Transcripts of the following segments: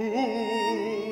Ooh.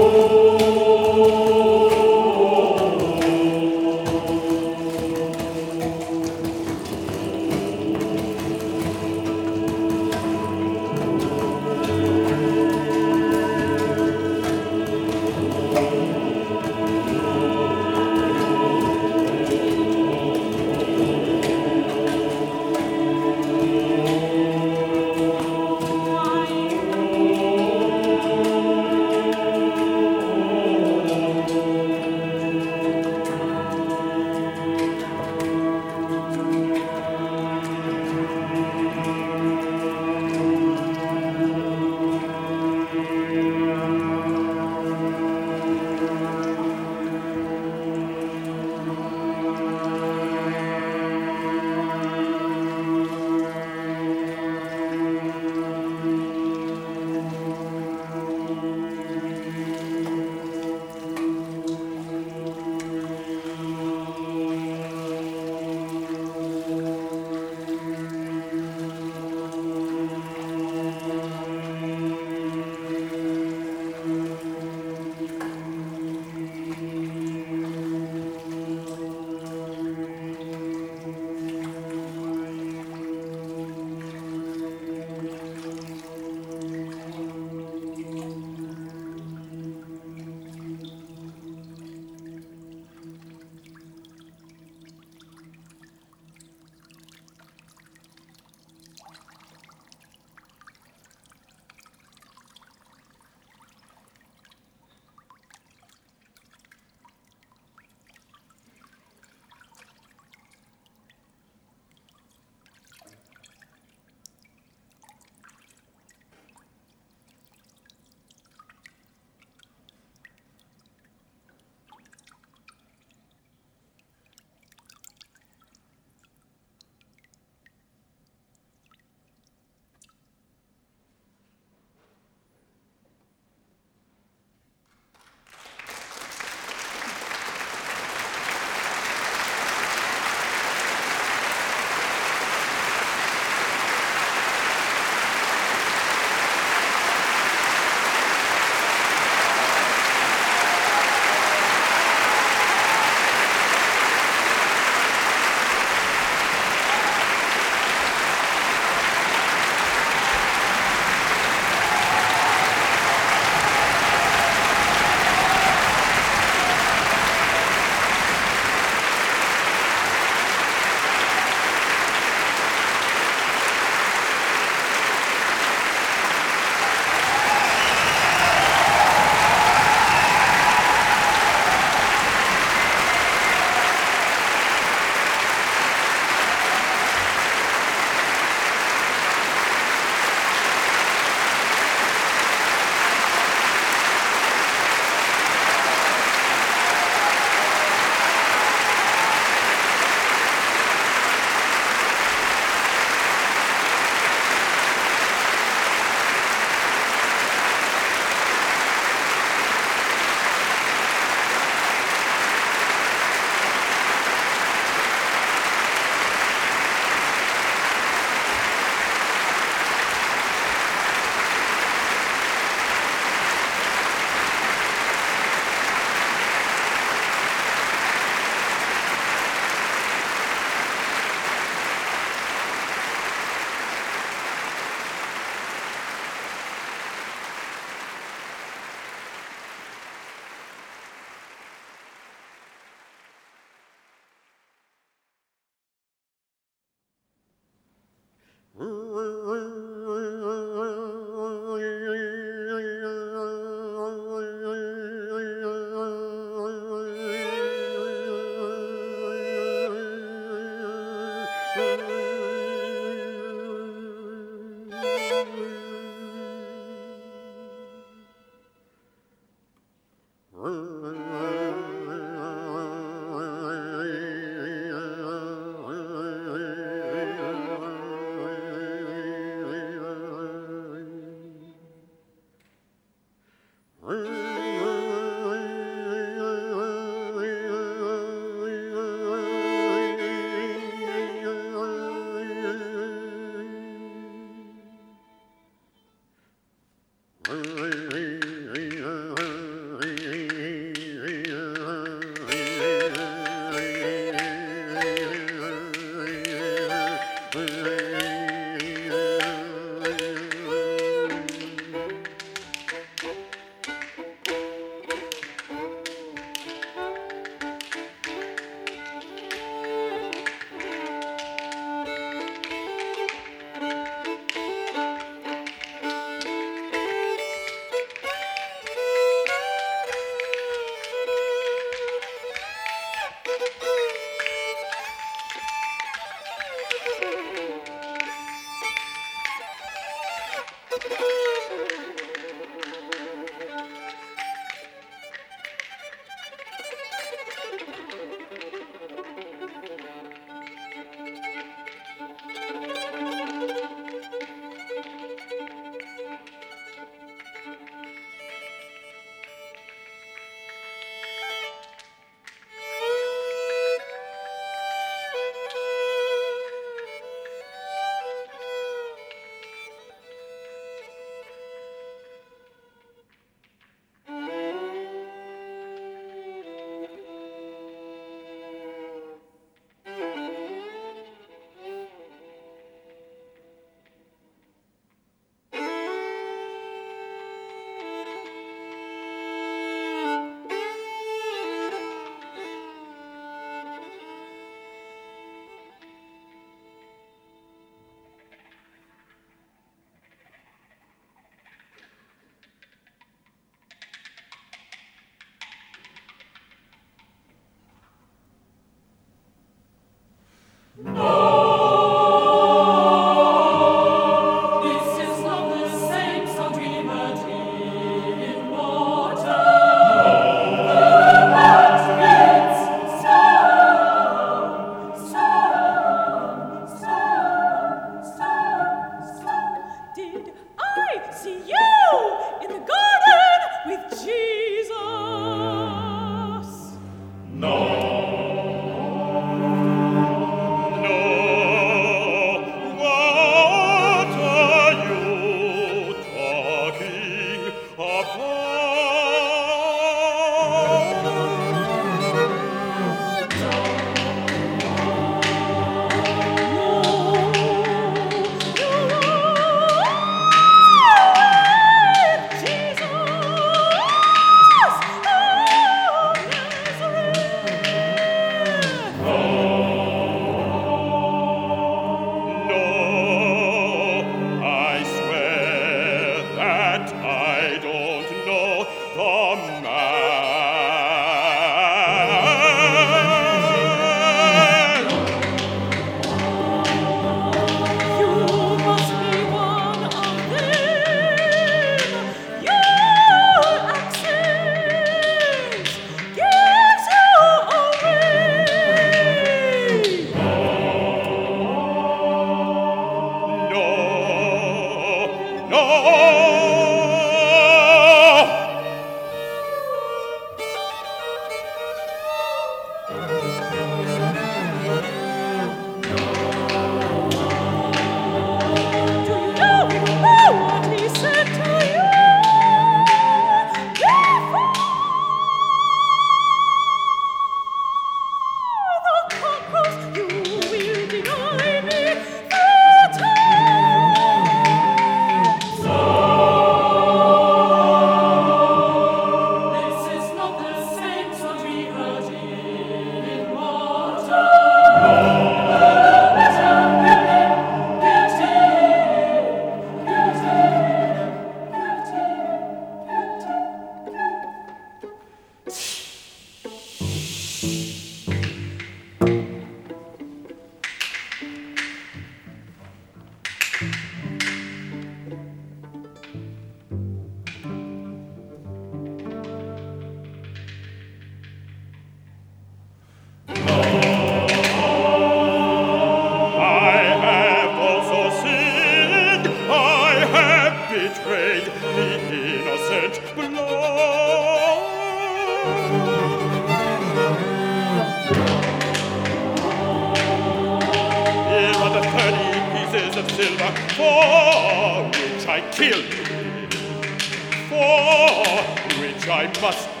I must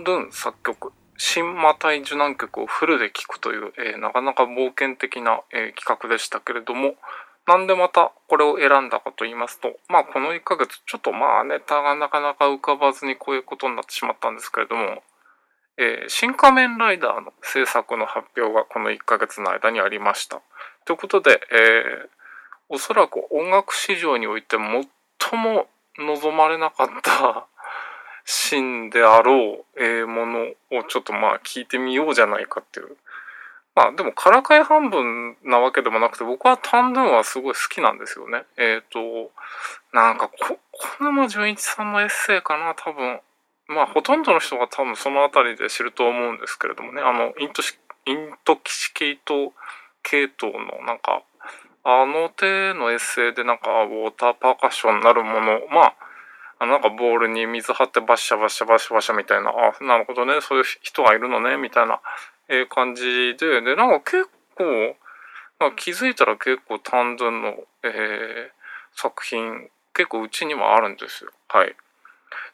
ンドゥン作曲、新マタイ受難曲をフルで聴くという、えー、なかなか冒険的な、えー、企画でしたけれども、なんでまたこれを選んだかと言いますと、まあこの1ヶ月、ちょっとまあネタがなかなか浮かばずにこういうことになってしまったんですけれども、えー、新仮面ライダーの制作の発表がこの1ヶ月の間にありました。ということで、えー、おそらく音楽市場において最も望まれなかったシンであろう、えー、ものをちょっとまあ聞いてみようじゃないかっていう。まあでもからかい半分なわけでもなくて僕はタンドゥンはすごい好きなんですよね。えっ、ー、と、なんかこ、小沼純一さんのエッセイかな多分。まあほとんどの人が多分そのあたりで知ると思うんですけれどもね。あの、イントシイントキシケイト系統のなんか、あの手のエッセイでなんかウォーターパーカッションなるもの、まああのなんかボールに水張ってバッシャバッシャバッシャバッシャみたいな、あ、なるほどね、そういう人がいるのね、みたいな、えー、感じで、で、なんか結構、まあ、気づいたら結構単純の、えー、作品、結構うちにはあるんですよ。はい。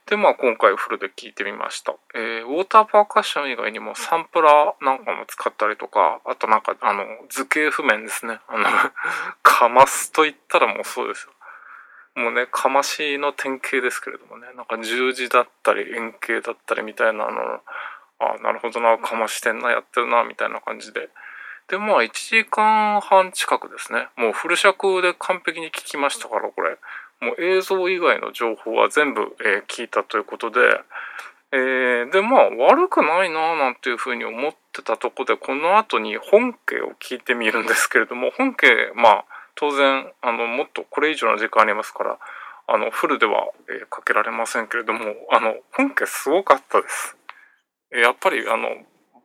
で、まあ今回フルで聞いてみました。えー、ウォーターパーカッション以外にもサンプラーなんかも使ったりとか、あとなんかあの図形譜面ですね。あの かますと言ったらもうそうですよ。もうね、かましの典型ですけれどもね、なんか十字だったり円形だったりみたいなの、ああなるほどな、かましてんな、やってるな、みたいな感じで。で、まあ1時間半近くですね。もうフル尺で完璧に聞きましたから、これ。もう映像以外の情報は全部、えー、聞いたということで、えー、で、まあ悪くないな、なんていうふうに思ってたとこで、この後に本家を聞いてみるんですけれども、本家、まあ、当然あのもっとこれ以上の時間ありますからあのフルでは、えー、かけられませんけれどもあの本家すごかったです。やっぱりあの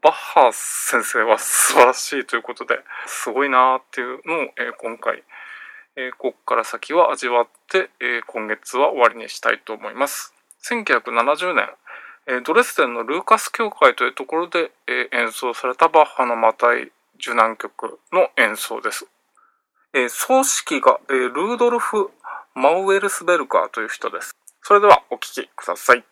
バッハ先生は素晴らしいということですごいなーっていうのを、えー、今回、えー、ここから先は味わって、えー、今月は終わりにしたいと思います。1970年、えー、ドレスデンのルーカス教会というところで、えー、演奏されたバッハのマタイ受難曲の演奏です。えー、葬式が、えー、ルードルフ・マウエルスベルカーという人です。それではお聞きください。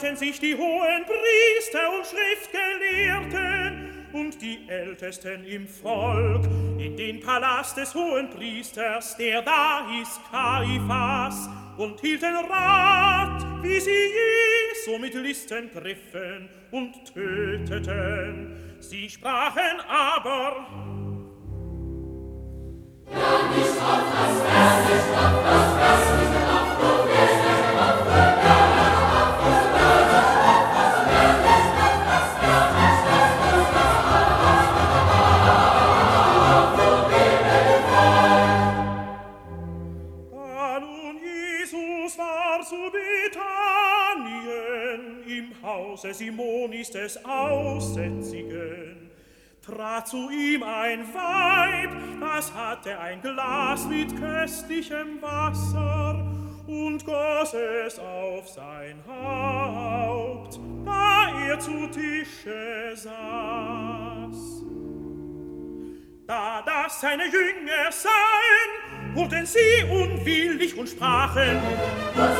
Versammelten sich die hohen Priester und Schriftgelehrten und die Ältesten im Volk in den Palast des hohen Priesters, der da hieß Kaiphas, und hielten Rat, wie sie Jesu mit Listen griffen und töteten. Sie sprachen aber, Da Hause Simonis des Aussätzigen, trat zu ihm ein Weib, das hatte ein Glas mit köstlichem Wasser und goss es auf sein Haupt, da er zu Tische saß. Da das seine Jünger sahen, wurden sie unwillig und sprachen, Da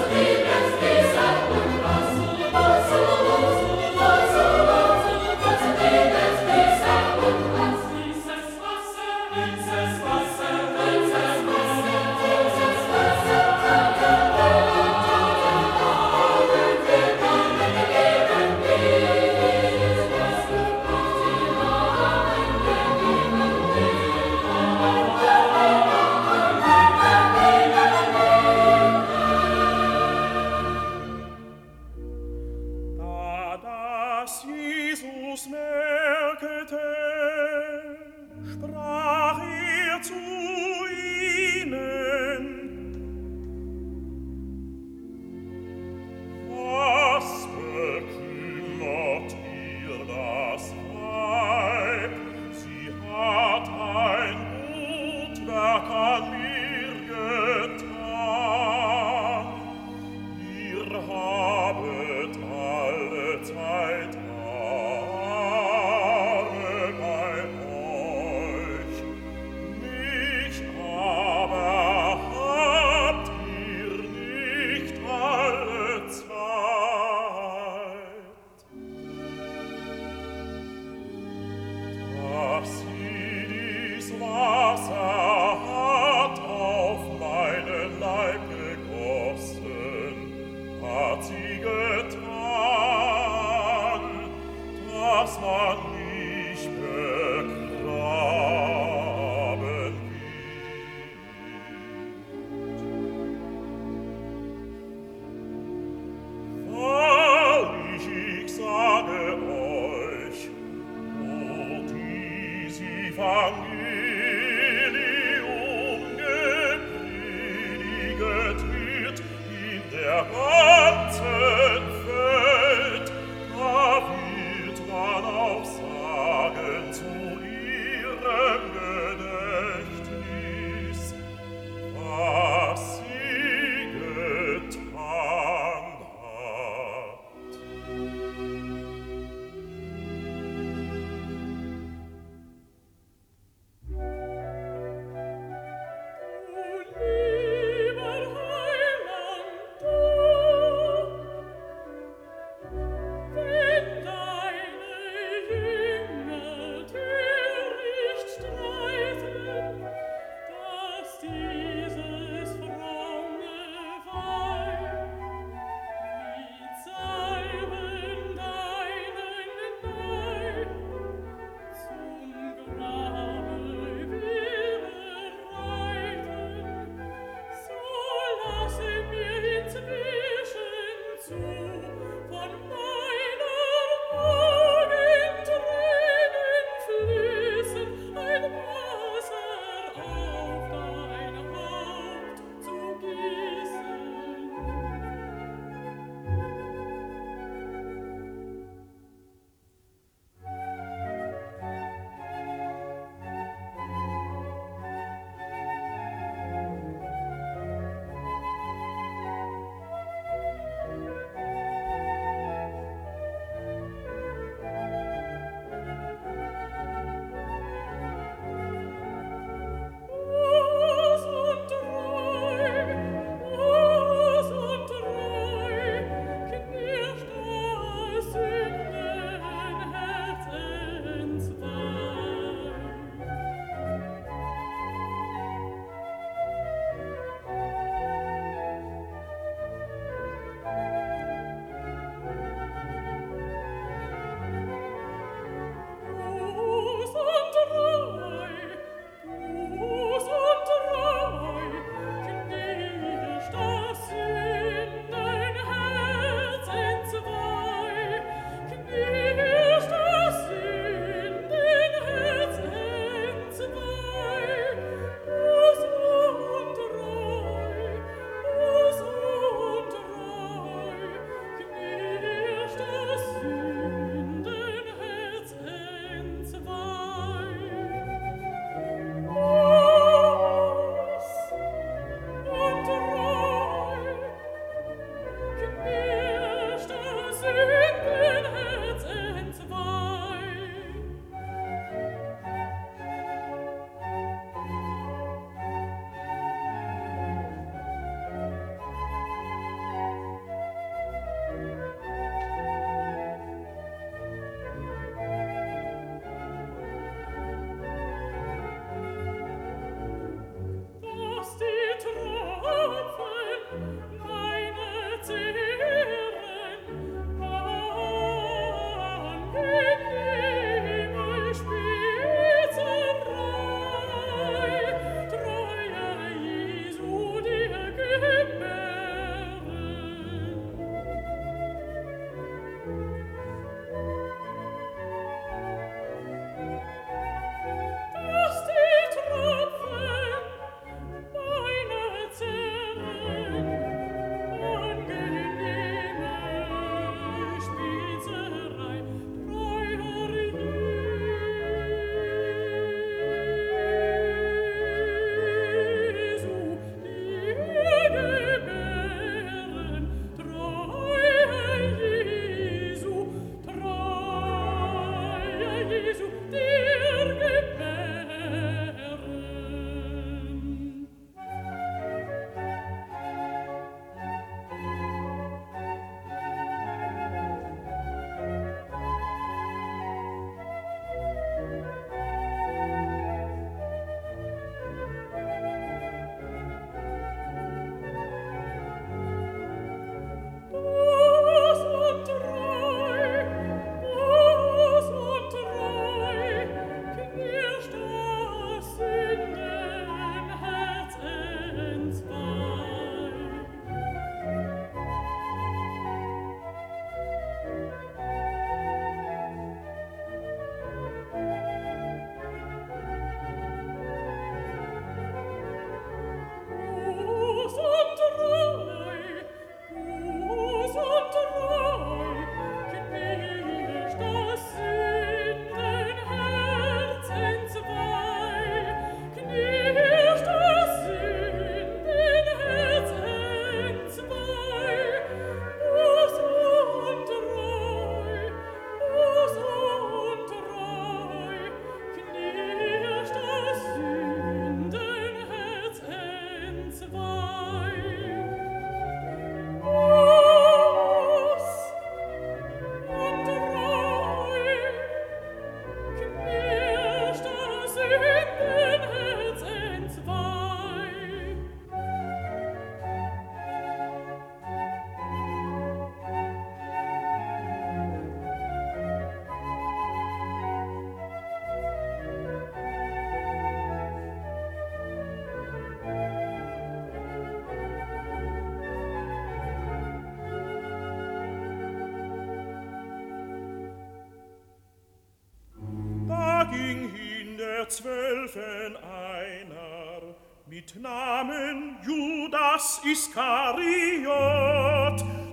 Zwölfen einer, mit Namen Judas Iskariot,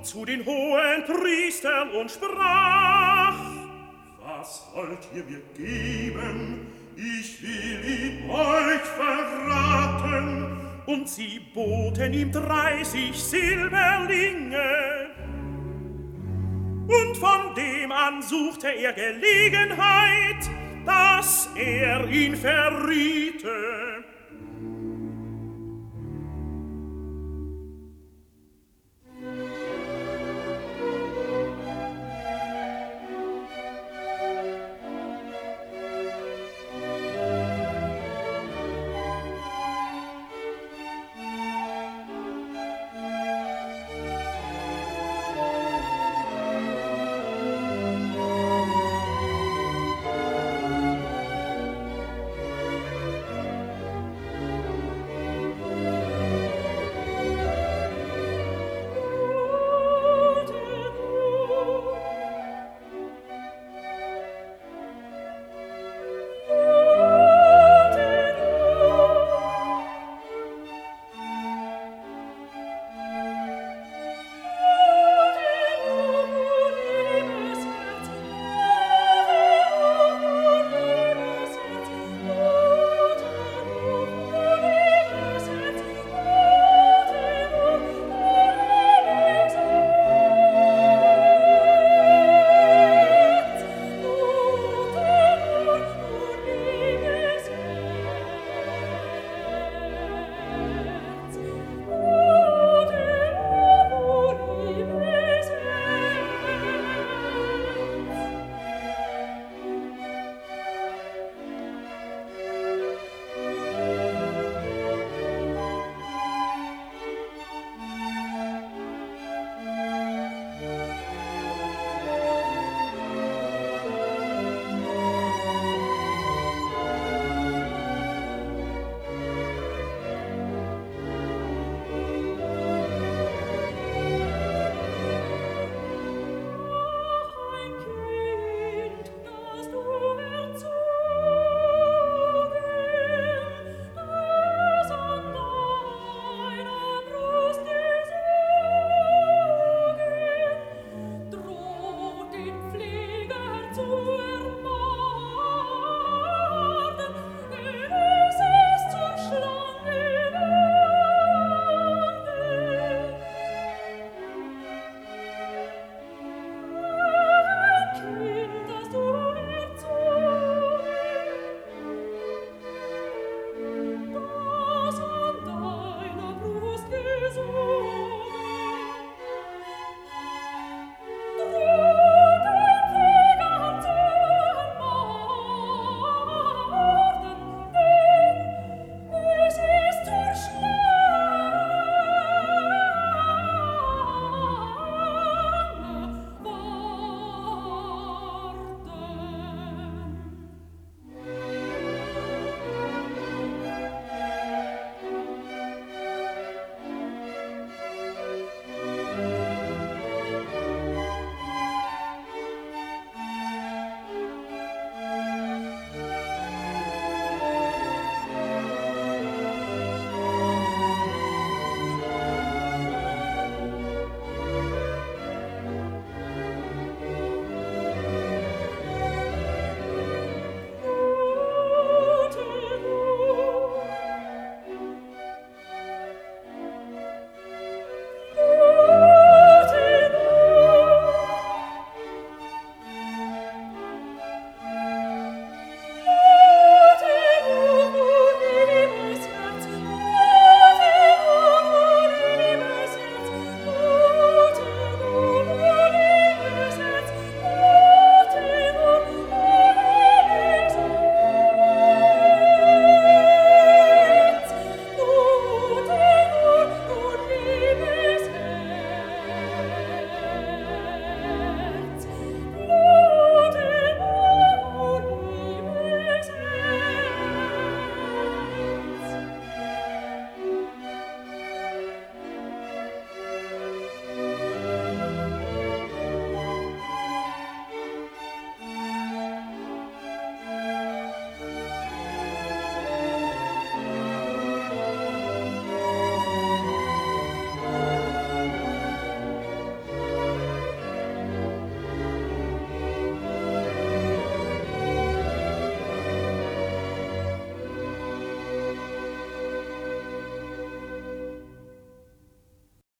zu den hohen Priestern und sprach, Was wollt ihr mir geben? Ich will ihn euch verraten. Und sie boten ihm dreißig Silberlinge. Und von dem an suchte er Gelegenheit, er in ferite